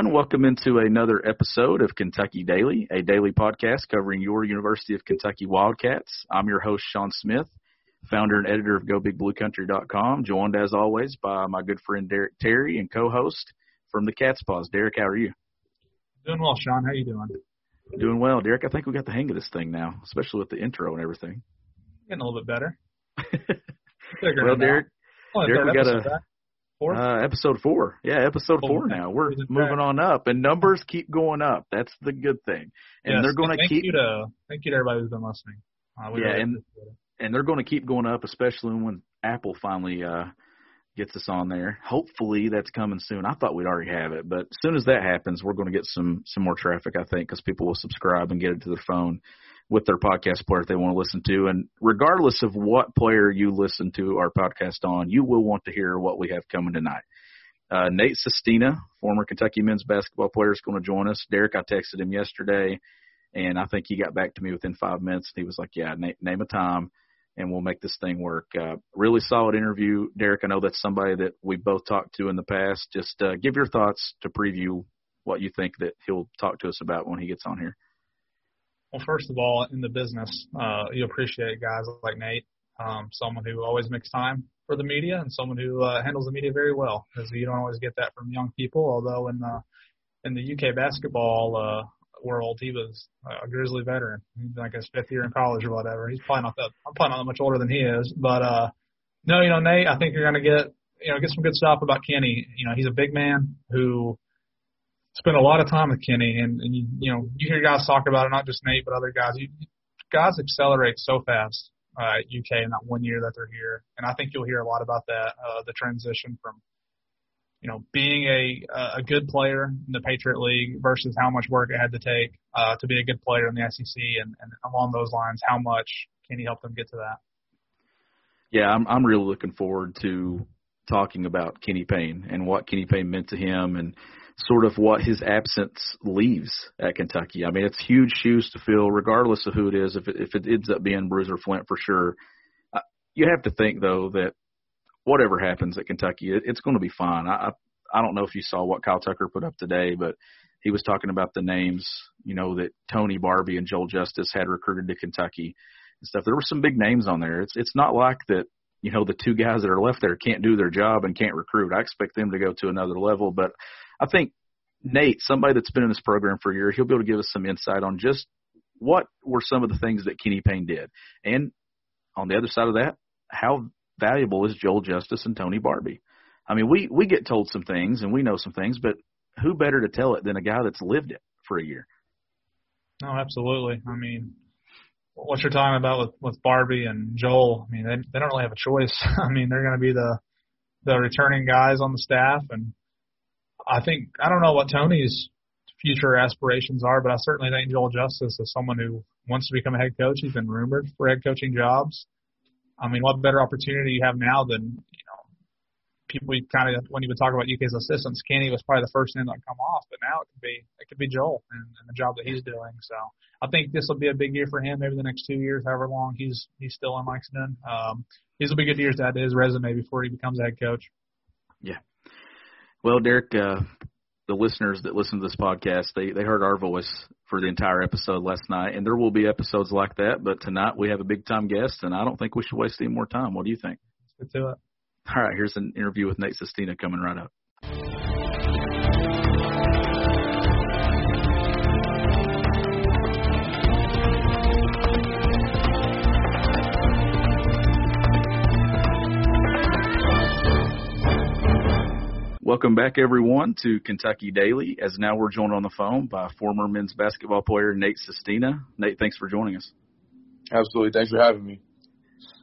Everyone. Welcome into another episode of Kentucky Daily, a daily podcast covering your University of Kentucky Wildcats. I'm your host, Sean Smith, founder and editor of GoBigBlueCountry.com, joined as always by my good friend Derek Terry and co-host from the Cats' Pause. Derek, how are you? Doing well, Sean. How you doing? Doing well, Derek. I think we got the hang of this thing now, especially with the intro and everything. Getting a little bit better. well, Derek, Derek, we got a back. Uh, episode four. Yeah, episode four now. We're moving on up, and numbers keep going up. That's the good thing, and Yes, they're going to thank keep You to, thank you to everybody who's been listening. Uh, we Yeah, really and- and they're going to keep going up, especially when Apple finally uh, gets us on there. Hopefully, that's coming soon. I thought we'd already have it, but as soon as that happens, we're going to get some some more traffic. I think because people will subscribe and get it to their phone with their podcast player they want to listen to. And regardless of what player you listen to our podcast on, you will want to hear what we have coming tonight. Uh, Nate Sestina, former Kentucky men's basketball player, is going to join us. Derek, I texted him yesterday, and I think he got back to me within five minutes. And He was like, "Yeah, na- name a time." and we'll make this thing work. Uh, really solid interview, Derek. I know that's somebody that we both talked to in the past. Just uh, give your thoughts to preview what you think that he'll talk to us about when he gets on here. Well, first of all, in the business, uh, you appreciate guys like Nate, um, someone who always makes time for the media and someone who uh, handles the media very well. Because you don't always get that from young people. Although in the in the UK basketball uh, world, he was a Grizzly veteran. He's like his fifth year in college or whatever. He's probably not that. I'm probably not that much older than he is. But uh, no, you know, Nate, I think you're to get you know get some good stuff about Kenny. You know, he's a big man who spent a lot of time with Kenny, and, and you, you know you hear guys talk about it, not just Nate, but other guys. You, guys accelerate so fast uh, at UK in that one year that they're here, and I think you'll hear a lot about that. Uh, the transition from you know being a a good player in the Patriot League versus how much work it had to take uh, to be a good player in the SEC, and, and along those lines, how much can Kenny helped them get to that. Yeah, I'm I'm really looking forward to talking about Kenny Payne and what Kenny Payne meant to him and sort of what his absence leaves at Kentucky. I mean, it's huge shoes to fill, regardless of who it is. If it, if it ends up being Bruiser Flint for sure, uh, you have to think though that whatever happens at Kentucky, it, it's going to be fine. I I I don't know if you saw what Kyle Tucker put up today, but he was talking about the names, you know, that Tony Barbee and Joel Justice had recruited to Kentucky and stuff. There were some big names on there. It's it's not like that you know the two guys that are left there can't do their job and can't recruit. I expect them to go to another level, but I think Nate, somebody that's been in this program for a year, he'll be able to give us some insight on just what were some of the things that Kenny Payne did, and on the other side of that, how valuable is Joel Justice and Tony Barbee. I mean, we we get told some things and we know some things, but who better to tell it than a guy that's lived it for a year? No, absolutely. I mean, what you're talking about with with Barbee and Joel, I mean, they they don't really have a choice. I mean, they're going to be the the returning guys on the staff, and I think I don't know what Tony's future aspirations are, but I certainly think Joel Justice is someone who wants to become a head coach. He's been rumored for head coaching jobs. I mean, what better opportunity you have now than you know people kind of when you would talk about UK's assistants, Kenny was probably the first name that come off, but now it could be it could be Joel and, and the job that he's doing. So I think this will be a big year for him. Maybe the next two years, however long he's he's still in Lexington. Um, these will be good years to add to his resume before he becomes a head coach. Well, Derek, uh, the listeners that listen to this podcast, they they heard our voice for the entire episode last night, and there will be episodes like that. But tonight we have a big time guest, and I don't think we should waste any more time. What do you think? Let's get to it. All right, here's an interview with Nate Sestina coming right up. Welcome back, everyone, to Kentucky Daily. As now we're joined on the phone by former men's basketball player Nate Sestina. Nate, thanks for joining us. Absolutely. Thanks for having me.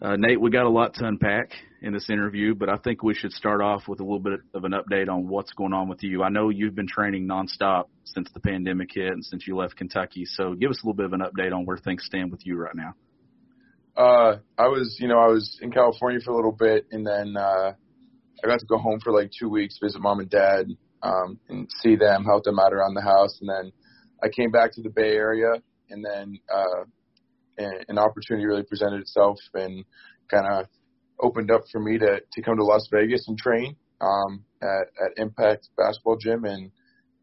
Uh, Nate, we got a lot to unpack in this interview, but I think we should start off with a little bit of an update on what's going on with you. I know you've been training nonstop since the pandemic hit and since you left Kentucky. So give us a little bit of an update on where things stand with you right now. Uh, I was, you know, I was in California for a little bit, and then uh, I got to go home for like two weeks, visit mom and dad, um, and see them, help them out around the house, and then I came back to the Bay Area, and then uh, an opportunity really presented itself and kind of opened up for me to to come to Las Vegas and train um, at, at Impact Basketball Gym, and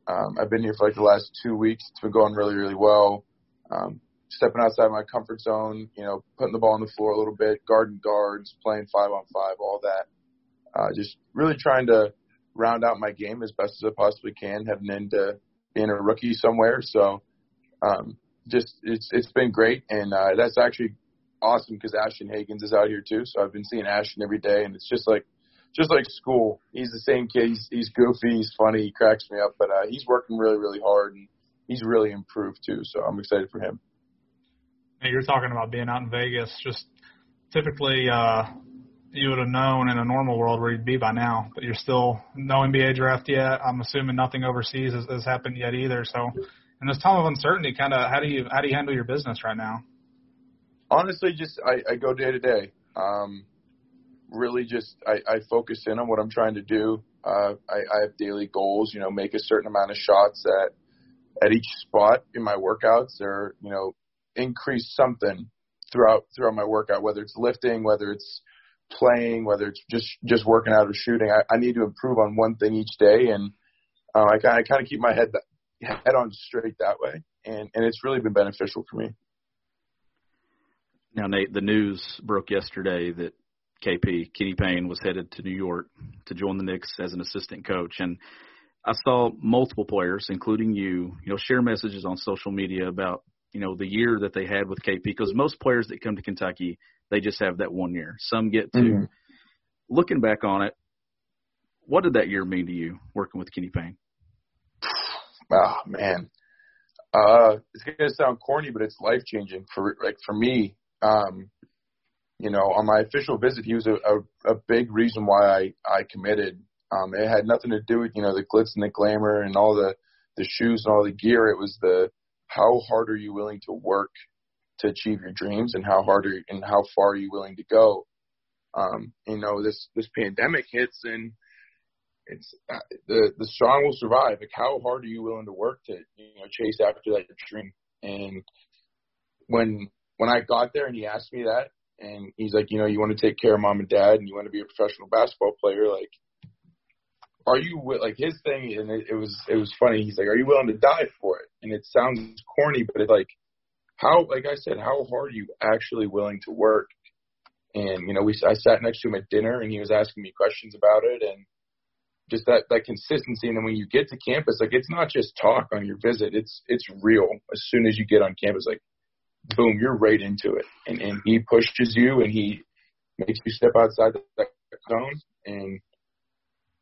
um, I've been here for like the last two weeks. It's been going really, really well. Um, stepping outside my comfort zone, you know, putting the ball on the floor a little bit, guarding guards, playing five on five, all that. Uh, just really trying to round out my game as best as I possibly can, heading into being a rookie somewhere. So, um, just it's it's been great, and uh, that's actually awesome because Ashton Hagans is out here too. So I've been seeing Ashton every day, and it's just like just like school. He's the same kid. He's, he's goofy. He's funny. He cracks me up. But uh, he's working really really hard, and he's really improved too. So I'm excited for him. You're talking about being out in Vegas. Just typically, uh, you would have known in a normal world where you'd be by now, but you're still no NBA draft yet. I'm assuming nothing overseas has, has happened yet either. So, in this time of uncertainty, kind of how do you how do you handle your business right now? Honestly, just I, I go day to day. Um, really, just I, I focus in on what I'm trying to do. Uh, I, I have daily goals. You know, make a certain amount of shots at at each spot in my workouts, or you know, increase something throughout throughout my workout, whether it's lifting, whether it's playing, whether it's just just working out or shooting. I, I need to improve on one thing each day, and uh, I, I kind of keep my head head on straight that way, and and it's really been beneficial for me. Now, Nate, the news broke yesterday that KP Kenny Payne was headed to New York to join the Knicks as an assistant coach, and I saw multiple players, including you, you know, share messages on social media about you know the year that they had with KP because most players that come to Kentucky they just have that one year. Some get 2 mm-hmm. Looking back on it, what did that year mean to you working with Kenny Payne? Oh man, uh, it's gonna sound corny, but it's life changing for like for me. Um, you know, on my official visit, he was a, a, a big reason why I I committed. Um, it had nothing to do with you know the glitz and the glamour and all the the shoes and all the gear. It was the how hard are you willing to work to achieve your dreams and how hard are, and how far are you willing to go? Um, you know, this, this pandemic hits and it's uh, the, the strong will survive. Like how hard are you willing to work to, you know, chase after that dream? And when, when I got there and he asked me that and he's like, you know, you want to take care of mom and dad and you want to be a professional basketball player, like, are you like his thing? And it, it was it was funny. He's like, "Are you willing to die for it?" And it sounds corny, but it's like how, like I said, how hard are you actually willing to work? And you know, we I sat next to him at dinner, and he was asking me questions about it, and just that that consistency. And then when you get to campus, like it's not just talk on your visit; it's it's real. As soon as you get on campus, like boom, you're right into it, and and he pushes you, and he makes you step outside that zone, and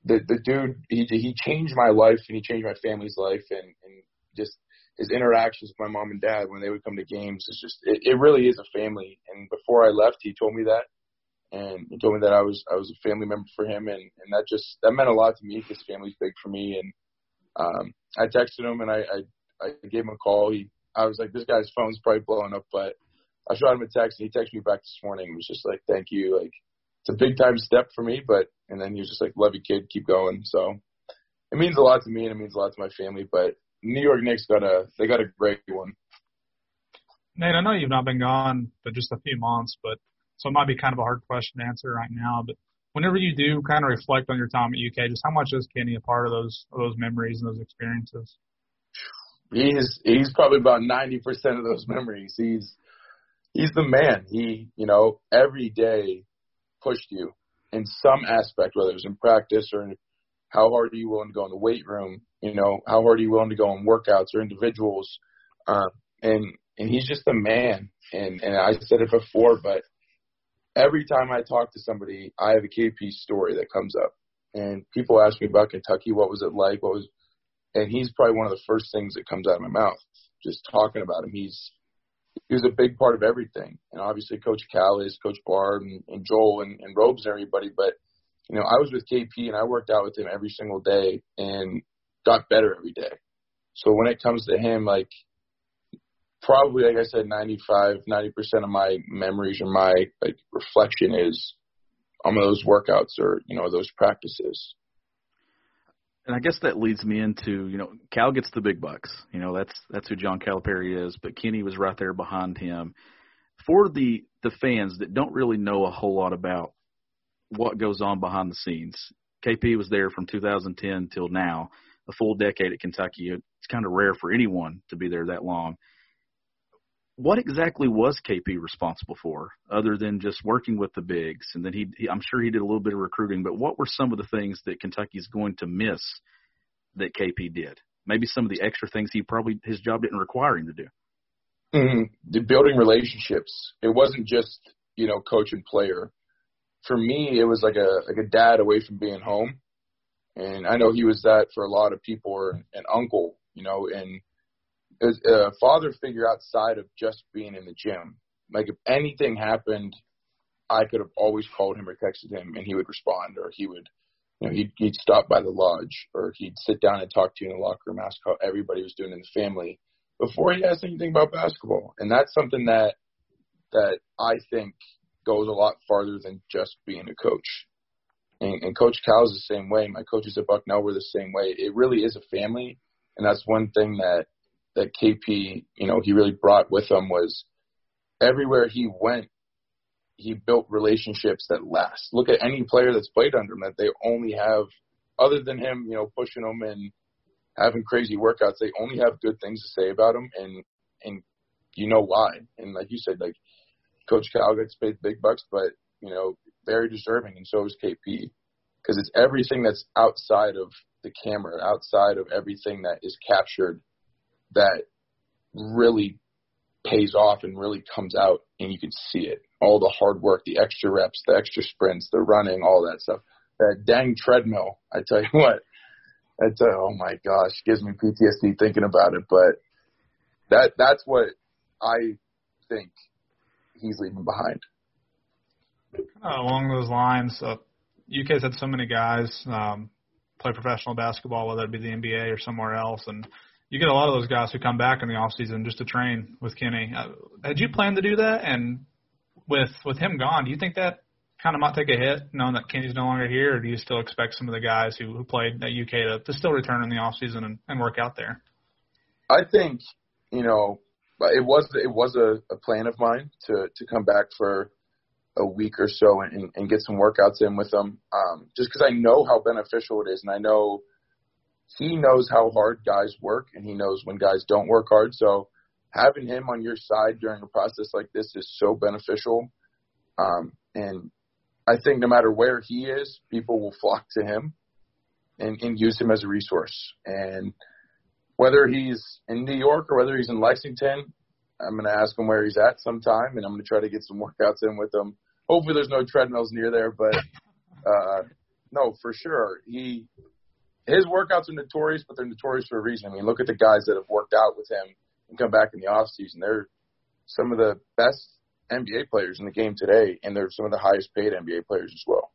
the the dude he he changed my life and he changed my family's life and and just his interactions with my mom and dad when they would come to games is just it, it really is a family. And before I left, he told me that, and he told me that I was I was a family member for him, and and that just that meant a lot to me because family's big for me. And um, I texted him and I, I I gave him a call. He I was like, this guy's phone's probably blowing up, but I shot him a text and he texted me back this morning. and was just like, thank you, like it's a big time step for me, but and then he was just like, love you, kid, keep going. So it means a lot to me and it means a lot to my family, but New York Knicks got a they got a great one. Nate, I know you've not been gone but just a few months, but so it might be kind of a hard question to answer right now. But whenever you do kind of reflect on your time at UK, just how much is Kenny a part of those of those memories and those experiences? He's he's probably about ninety percent of those memories. He's he's the man. He you know every day pushed you in some aspect, whether it was in practice or in how hard are you willing to go in the weight room? You know, how hard are you willing to go on workouts or individuals? Um, and and he's just a man. And and I said it before, but every time I talk to somebody, I have a KP story that comes up. And people ask me about Kentucky, what was it like? What was, and he's probably one of the first things that comes out of my mouth, just talking about him. He's, he was a big part of everything. And obviously Coach Cal is, Coach Barb and, and Joel and, and Robes and everybody. But, you know, I was with KP and I worked out with him every single day and got better every day. So when it comes to him, like probably, like I said, 95, 90% of my memories or my like reflection is on those workouts or, you know, those practices. And I guess that leads me into, you know, Cal gets the big bucks. You know, that's that's who John Calipari is, but Kenny was right there behind him. For the the fans that don't really know a whole lot about what goes on behind the scenes, KP was there from 2010 till now, a full decade at Kentucky. It's kind of rare for anyone to be there that long what exactly was KP responsible for, other than just working with the bigs? And then he, he, I'm sure he did a little bit of recruiting, but what were some of the things that Kentucky's going to miss that KP did? Maybe some of the extra things he probably his job didn't require him to do. Mm-hmm. The building relationships. It wasn't just you know coach and player. For me, it was like a like a dad away from being home, and I know he was that for a lot of people, or an uncle, you know, and a father figure outside of just being in the gym. Like if anything happened, I could have always called him or texted him, and he would respond, or he would, you know, he'd, he'd stop by the lodge, or he'd sit down and talk to you in the locker room, ask how everybody was doing in the family before he asked anything about basketball. And that's something that that I think goes a lot farther than just being a coach. And, and Coach Cal's the same way. My coaches at Bucknell were the same way. It really is a family, and that's one thing that that KP, you know, he really brought with him was everywhere he went, he built relationships that last. Look at any player that's played under him that they only have, other than him, you know, pushing them and having crazy workouts, they only have good things to say about him, and and you know why. And like you said, like Coach Cal gets paid big bucks, but you know, very deserving, and so is KP, because it's everything that's outside of the camera, outside of everything that is captured that really pays off and really comes out and you can see it. All the hard work, the extra reps, the extra sprints, the running, all that stuff. That dang treadmill, I tell you what. That's uh, oh my gosh, gives me PTSD thinking about it. But that that's what I think he's leaving behind. Uh, along those lines, uh, UK's had so many guys um, play professional basketball, whether it be the NBA or somewhere else, and you get a lot of those guys who come back in the off season just to train with Kenny. Uh, had you planned to do that? And with with him gone, do you think that kind of might take a hit, knowing that Kenny's no longer here, or do you still expect some of the guys who who played at UK to, to still return in the off season and, and work out there? I think you know it was it was a, a plan of mine to to come back for a week or so and, and get some workouts in with them, um, just because I know how beneficial it is, and I know he knows how hard guys work and he knows when guys don't work hard. So having him on your side during a process like this is so beneficial. Um, and I think no matter where he is, people will flock to him and, and use him as a resource. And whether he's in New York or whether he's in Lexington, I'm going to ask him where he's at sometime, and I'm going to try to get some workouts in with him. Hopefully, there's no treadmills near there, but uh, no, for sure, he his workouts are notorious, but they're notorious for a reason. I mean, look at the guys that have worked out with him and come back in the off season. They're some of the best NBA players in the game today, and they're some of the highest paid NBA players as well.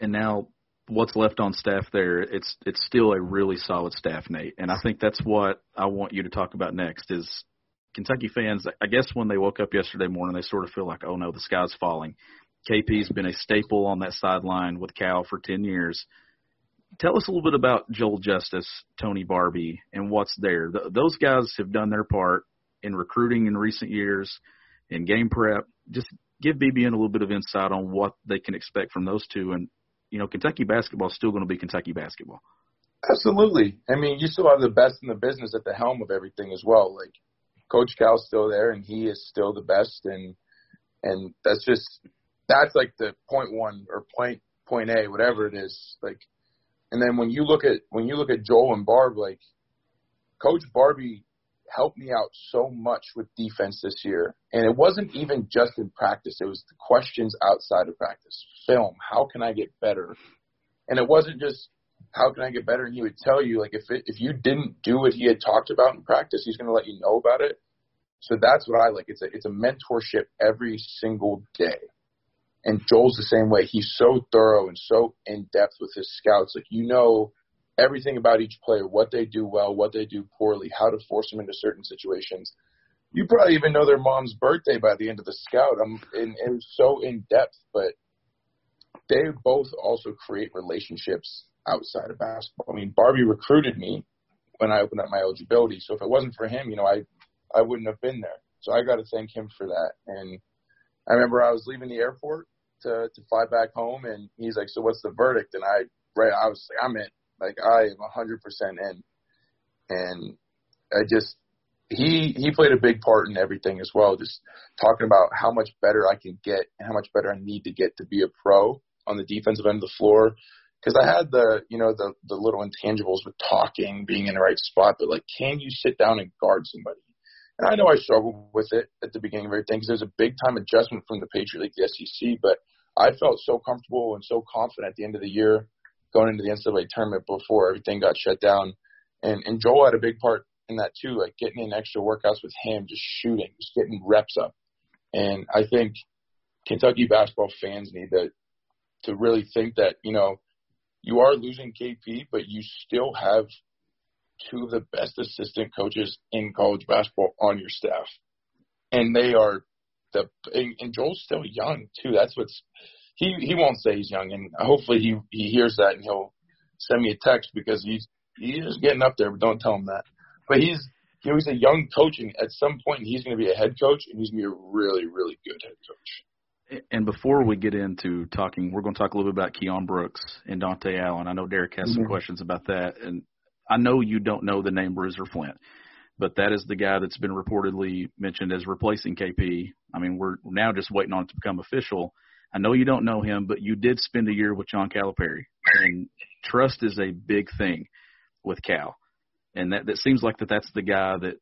And now, what's left on staff there? It's it's still a really solid staff, Nate. And I think that's what I want you to talk about next. Is Kentucky fans? I guess when they woke up yesterday morning, they sort of feel like, oh no, the sky's falling. KP's been a staple on that sideline with Cal for ten years tell us a little bit about Joel Justice, Tony Barbee, and what's there. Th- those guys have done their part in recruiting in recent years, in game prep. Just give BBN a little bit of insight on what they can expect from those two. And, you know, Kentucky basketball is still going to be Kentucky basketball. Absolutely. I mean, you still have the best in the business at the helm of everything as well. Like Coach Cal's still there, and he is still the best, and and that's just that's like the point one or point point A, whatever it is. Like and then when you look at when you look at Joel and Barb, like Coach Barbee helped me out so much with defense this year. And it wasn't even just in practice. It was the questions outside of practice. Film, how can I get better? And it wasn't just how can I get better, and he would tell you like if it, if you didn't do what he had talked about in practice, he's going to let you know about it. So that's what I like. It's a it's a mentorship every single day. And Joel's the same way. He's so thorough and so in depth with his scouts. Like you know everything about each player, what they do well, what they do poorly, how to force them into certain situations. You probably even know their mom's birthday by the end of the scout. I'm and it so in depth, but they both also create relationships outside of basketball. I mean, Barbee recruited me when I opened up my eligibility. So if it wasn't for him, you know, I I wouldn't have been there. So I got to thank him for that. And I remember I was leaving the airport to to fly back home, and he's like, "So what's the verdict?" And I right, I was like, "I'm in. Like I am hundred percent in." And I just he he played a big part in everything as well. Just talking about how much better I can get and how much better I need to get to be a pro on the defensive end of the floor. Because I had the you know the the little intangibles with talking, being in the right spot, but like, can you sit down and guard somebody? And I know I struggled with it at the beginning of everything because there's a big time adjustment from the Patriot League, the SEC. But I felt so comfortable and so confident at the end of the year going into the NCAA tournament before everything got shut down. And, and Joel had a big part in that too, like getting in extra workouts with him, just shooting, just getting reps up. And I think Kentucky basketball fans need to to really think that you know you are losing KP, but you still have two of the best assistant coaches in college basketball on your staff, and they are the and Joel's still young too. That's what's he he won't say he's young, and hopefully he he hears that and he'll send me a text because he's he's is getting up there, but don't tell him that. But he's know, he's a young coach, and at some point he's going to be a head coach, and he's going to be a really really good head coach. And before we get into talking, we're going to talk a little bit about Keion Brooks and Dontaie Allen. I know Derek has some mm-hmm. questions about that, and I know you don't know the name Bruiser Flint, but that is the guy that's been reportedly mentioned as replacing KP. I mean, we're now just waiting on it to become official. I know you don't know him, but you did spend a year with John Calipari, and trust is a big thing with Cal, and that that seems like that that's the guy that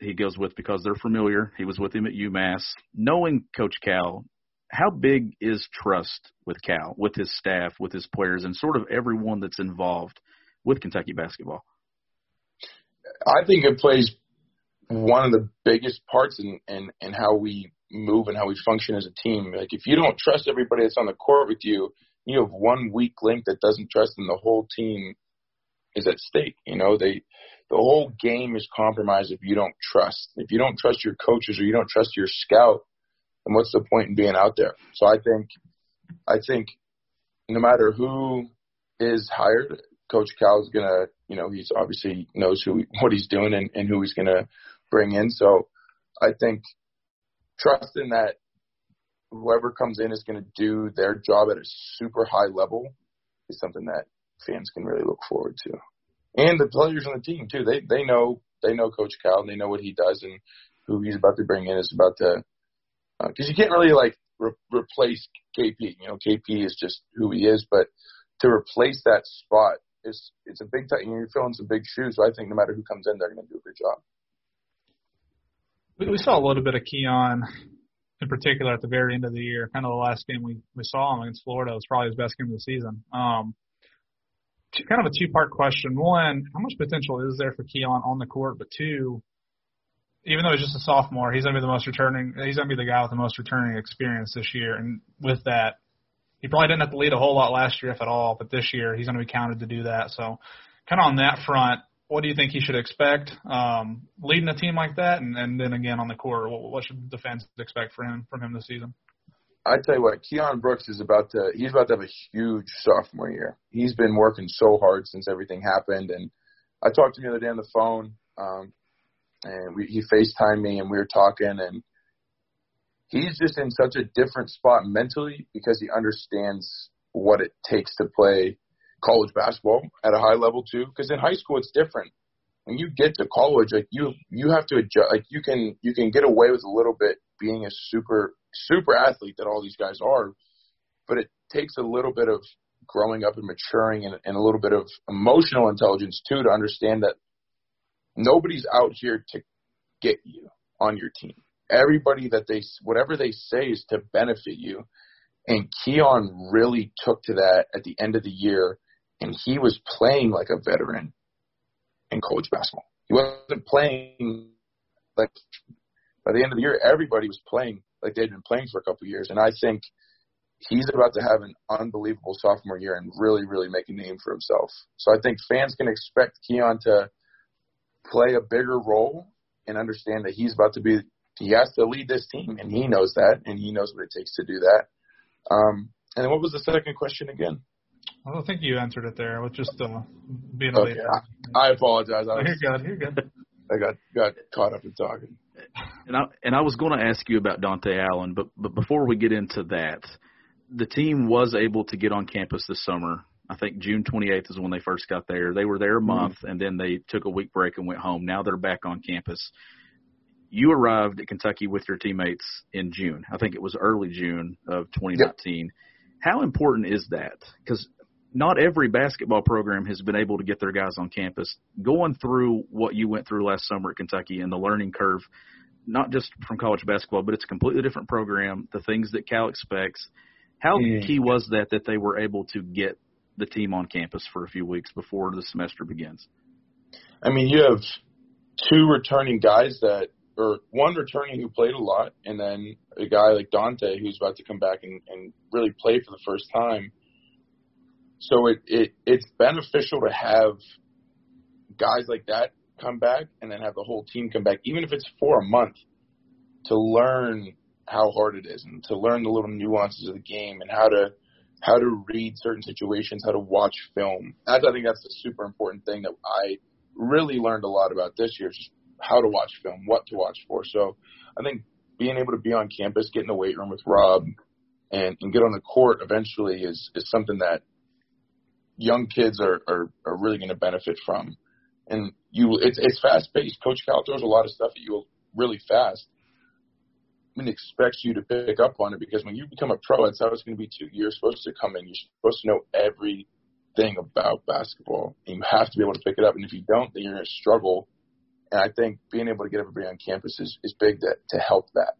he goes with because they're familiar. He was with him at UMass. Knowing Coach Cal, how big is trust with Cal, with his staff, with his players, and sort of everyone that's involved with Kentucky basketball? I think it plays one of the biggest parts in, in, in how we move and how we function as a team. Like if you don't trust everybody that's on the court with you, you have one weak link that doesn't trust, and the whole team is at stake. You know, they the whole game is compromised if you don't trust. If you don't trust your coaches or you don't trust your scout, then what's the point in being out there? So I think I think no matter who is hired, Coach Cal is gonna, you know, he's obviously knows who what he's doing and, and who he's gonna bring in. So I think trusting that whoever comes in is to do their job at a super high level is something that fans can really look forward to. And the players on the team too. They they know they know Coach Cal. And they know what he does and who he's about to bring in is about to. Because uh, you can't really like re- replace KP. You know, KP is just who he is, but to replace that spot is it's a big time. You're filling some big shoes. So I think no matter who comes in, they're going to do a good job we, we saw a little bit of Keion in particular at the very end of the year. Kind of the last game we, we saw him against Florida was probably his best game of the season. Um, two, kind of a two part question. One, how much potential is there for Keion on the court? But two, even though he's just a sophomore, he's going to be the most returning. He's going to be the guy with the most returning experience this year. And with that, he probably didn't have to lead a whole lot last year, if at all. But this year, he's going to be counted to do that. So, kind of on that front, what do you think he should expect um, leading a team like that? And, and then again on the court, what, what should the fans expect for him from him this season? I tell you what, Keion Brooks is about to he's about to have a huge sophomore year. He's been working so hard since everything happened and I talked to him the other day on the phone, um, and we, he FaceTimed me and we were talking and he's just in such a different spot mentally because he understands what it takes to play college basketball at a high level too. Because in high school it's different. When you get to college, like you you have to adjust. Like you can you can get away with a little bit being a super super athlete that all these guys are, but it takes a little bit of growing up and maturing and, and a little bit of emotional intelligence too to understand that nobody's out here to get you on your team. Everybody that they whatever they say is to benefit you. And Keion really took to that at the end of the year and he was playing like a veteran in college basketball. He wasn't playing like by the end of the year, everybody was playing like they'd been playing for a couple of years, and I think he's about to have an unbelievable sophomore year and really, really make a name for himself. So I think fans can expect Keion to play a bigger role and understand that he's about to be he has to lead this team and he knows that and he knows what it takes to do that. Um, and then what was the second question again? I don't think you answered it there with just uh, being Okay, late. I, I apologize. I, was, you're good. You're good. I got got caught up in talking. And I and I was going to ask you about Dontaie Allen, but but before we get into that, the team was able to get on campus this summer. I think June 28th is when they first got there. They were there a month, and then they took a week break and went home. Now they're back on campus. You arrived at Kentucky with your teammates in June. I think it was early June of 2019. How important is that? Because not every basketball program has been able to get their guys on campus. Going through what you went through last summer at Kentucky and the learning curve, not just from college basketball, but it's a completely different program. The things that Cal expects. How Mm. key was that that they were able to get the team on campus for a few weeks before the semester begins? I mean, you have two returning guys that, or one returning who played a lot, and then a guy like Dontaie who's about to come back and, and really play for the first time. So it, it it's beneficial to have guys like that come back and then have the whole team come back, even if it's for a month, to learn how hard it is and to learn the little nuances of the game and how to how to read certain situations, how to watch film. That's I think that's a super important thing that I really learned a lot about this year, just how to watch film, what to watch for. So I think being able to be on campus, get in the weight room with Rob, and, and get on the court eventually is is something that young kids are are, are really going to benefit from. And you, it's it's fast paced. Coach Cal throws a lot of stuff at you really fast. Expects you to pick up on it because when you become a pro, it's it's going to be too. You're supposed to come in. You're supposed to know everything about basketball, and you have to be able to pick it up. And if you don't, then you're going to struggle. And I think being able to get everybody on campus is, is big to, to help that.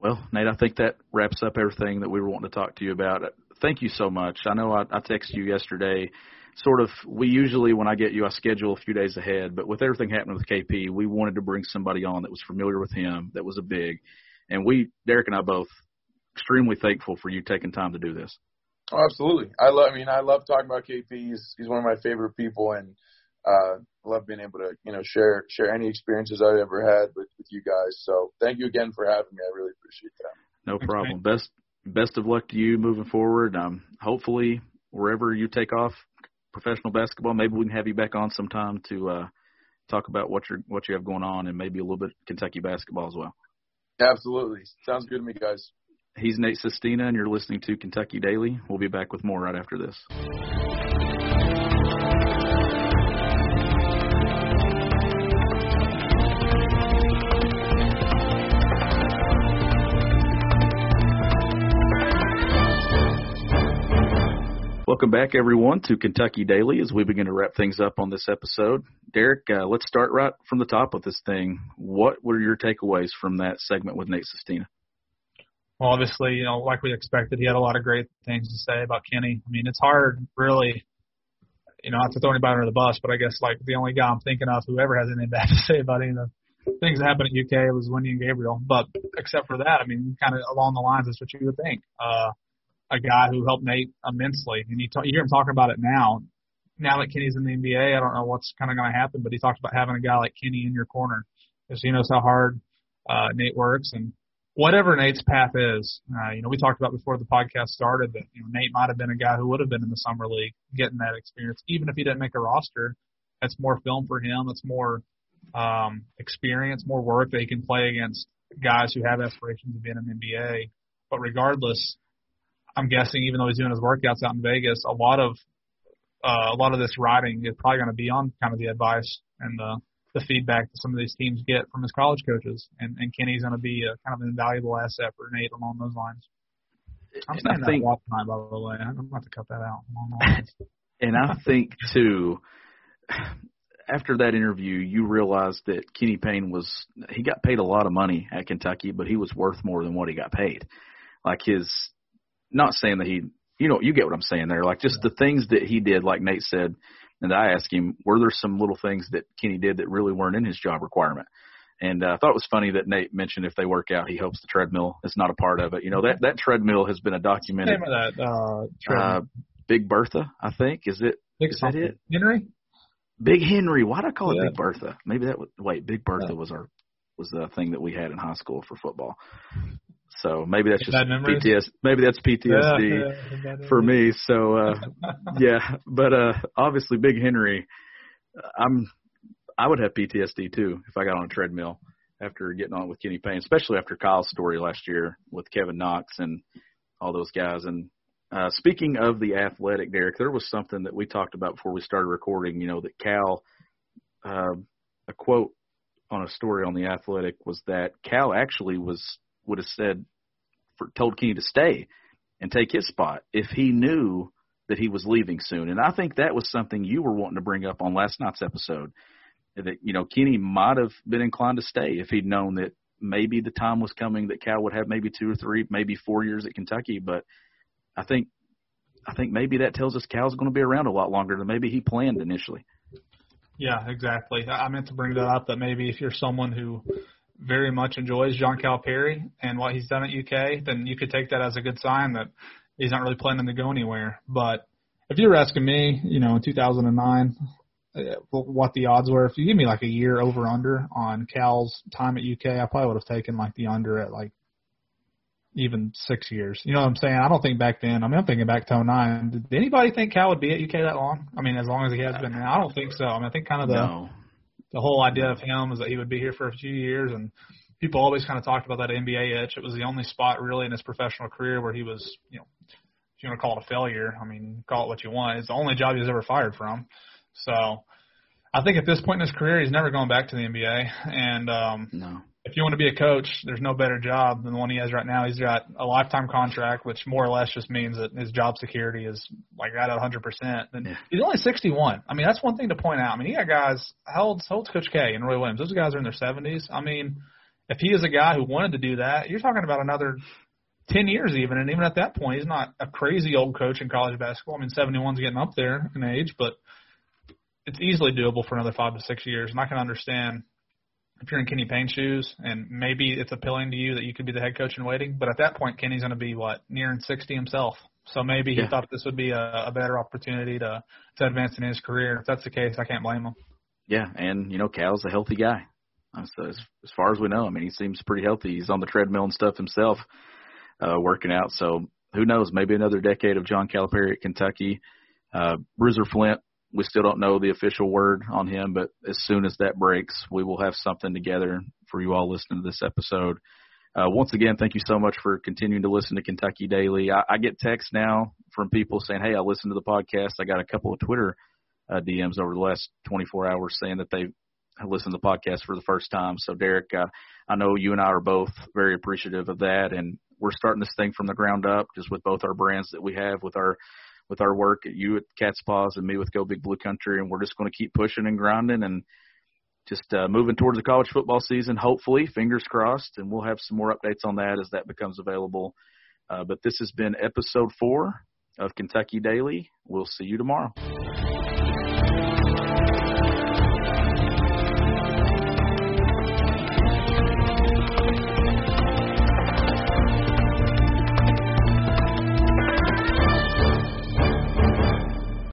Well, Nate, I think that wraps up everything that we were wanting to talk to you about. Thank you so much. I know I, I texted you yesterday. Sort of, we usually, when I get you, I schedule a few days ahead. But with everything happening with KP, we wanted to bring somebody on that was familiar with him, that was a big. And we, Derek and I both, extremely thankful for you taking time to do this. Oh, absolutely. I love. I mean, I love talking about KP. He's he's one of my favorite people, and uh, love being able to you know share share any experiences I've ever had with with you guys. So thank you again for having me. I really appreciate that. No Thanks, problem. Best best of luck to you moving forward. Um, hopefully, wherever you take off, professional basketball, maybe we can have you back on sometime to uh, talk about what you what you have going on and maybe a little bit Kentucky basketball as well. Absolutely. Sounds good to me, guys. He's Nate Sestina, and you're listening to Kentucky Daily. We'll be back with more right after this. Welcome back, everyone, to Kentucky Daily as we begin to wrap things up on this episode. Derek, uh, let's start right from the top with this thing. What were your takeaways from that segment with Nate Sestina? Well, obviously, you know, like we expected, he had a lot of great things to say about Kenny. I mean, it's hard, really, you know, not to throw anybody under the bus, but I guess like the only guy I'm thinking of who ever has anything bad to say about any of the things that happened at UK was Wenyen Gabriel. But except for that, I mean, kind of along the lines, that's what you would think. Uh, a guy who helped Nate immensely, and you, talk, you hear him talking about it now. Now that Kenny's in the NBA, I don't know what's kind of going to happen, but he talked about having a guy like Kenny in your corner because he knows how hard uh, Nate works and whatever Nate's path is, uh, you know, we talked about before the podcast started that you know, Nate might have been a guy who would have been in the summer league getting that experience, even if he didn't make a roster. That's more film for him. It's more um, experience, more work that he can play against guys who have aspirations of being in the NBA. But regardless, I'm guessing even though he's doing his workouts out in Vegas, a lot of uh, a lot of this writing is probably going to be on kind of the advice and the the feedback that some of these teams get from his college coaches, and, and Kenny's going to be a, kind of an invaluable asset for Nate along those lines. I'm saying that think- a lot tonight, by the way. I'm about to cut that out. Along the lines. And I think too, after that interview, you realized that Kenny Payne was he got paid a lot of money at Kentucky, but he was worth more than what he got paid. Like his, not saying that he, you know, you get what I'm saying there. Like just the things that he did, like Nate said, and I asked him, were there some little things that Kenny did that really weren't in his job requirement? And uh, I thought it was funny that Nate mentioned if they work out, he hopes the treadmill is not a part of it. You know that that treadmill has been a documented. Name of that uh, Uh, treadmill? Big Bertha, I think. Is it Big is that it? Henry? Big Henry? Why did I call it Big Bertha? Maybe that was wait. Big Bertha Yeah. was our was the thing that we had in high school for football. So maybe that's just Bad memories? PTS. Maybe that's PTSD Yeah, yeah, for me. So uh, yeah, but uh, obviously Big Henry, I'm I would have PTSD too if I got on a treadmill after getting on with Kenny Payne, especially after Kyle's story last year with Kevin Knox and all those guys. And uh, speaking of the athletic, Derek, there was something that we talked about before we started recording. You know that Cal, uh, a quote on a story on the athletic was that Cal actually was would have said for told Kenny to stay and take his spot if he knew that he was leaving soon. And I think that was something you were wanting to bring up on last night's episode. That you know Kenny might have been inclined to stay if he'd known that maybe the time was coming that Cal would have maybe two or three, maybe four years at Kentucky. But I think I think maybe that tells us Cal's going to be around a lot longer than maybe he planned initially. Yeah, exactly. I I meant to bring that up that maybe if you're someone who very much enjoys John Calipari and what he's done at UK, then you could take that as a good sign that he's not really planning to go anywhere. But if you were asking me, you know, in 2009, uh, what the odds were, if you give me like a year over under on Cal's time at UK, I probably would have taken like the under at like even six years. You know what I'm saying? I don't think back then. I mean, I'm thinking back to 09. Did anybody think Cal would be at UK that long? I mean, as long as he has been. I don't think so. I mean, I think kind of the no, the whole idea of him was that he would be here for a few years, and people always kind of talked about that NBA itch. It was the only spot really in his professional career where he was, you know, if you want to call it a failure, I mean, call it what you want. It's the only job he was ever fired from. So I think at this point in his career, he's never going back to the NBA. And um, no. If you want to be a coach, there's no better job than the one he has right now. He's got a lifetime contract, which more or less just means that his job security is like right at 100%. And Yeah. he's only 61. I mean, that's one thing to point out. I mean, you got guys, how old's, how old's Coach K and Roy Williams? Those guys are in their 70s. I mean, if he is a guy who wanted to do that, you're talking about another 10 years even. And even at that point, he's not a crazy old coach in college basketball. I mean, 71's getting up there in age, but it's easily doable for another five to six years. And I can understand if you're in Kenny Payne's shoes, and maybe it's appealing to you that you could be the head coach in waiting. But at that point, Kenny's going to be what nearing 60 himself. So maybe he Yeah. thought this would be a, a better opportunity to to advance in his career. If that's the case, I can't blame him. Yeah, and you know Cal's a healthy guy. So as, as far as we know, I mean, he seems pretty healthy. He's on the treadmill and stuff himself, uh, working out. So who knows? Maybe another decade of John Calipari at Kentucky. Uh, Bruiser Flint, we still don't know the official word on him, but as soon as that breaks, we will have something together for you all listening to this episode. Uh, once again, thank you so much for continuing to listen to Kentucky Daily. I, I get texts now from people saying, "Hey, I listened to the podcast." I got a couple of Twitter uh, DMs over the last 24 hours saying that they listened to the podcast for the first time. So, Derek, uh, I know you and I are both very appreciative of that, and we're starting this thing from the ground up, just with both our brands that we have with our with our work at you at Cats' Pause and me with Go Big Blue Country, and we're just going to keep pushing and grinding and just uh, moving towards the college football season. Hopefully, fingers crossed, and we'll have some more updates on that as that becomes available. Uh, but this has been episode four of Kentucky Daily. We'll see you tomorrow.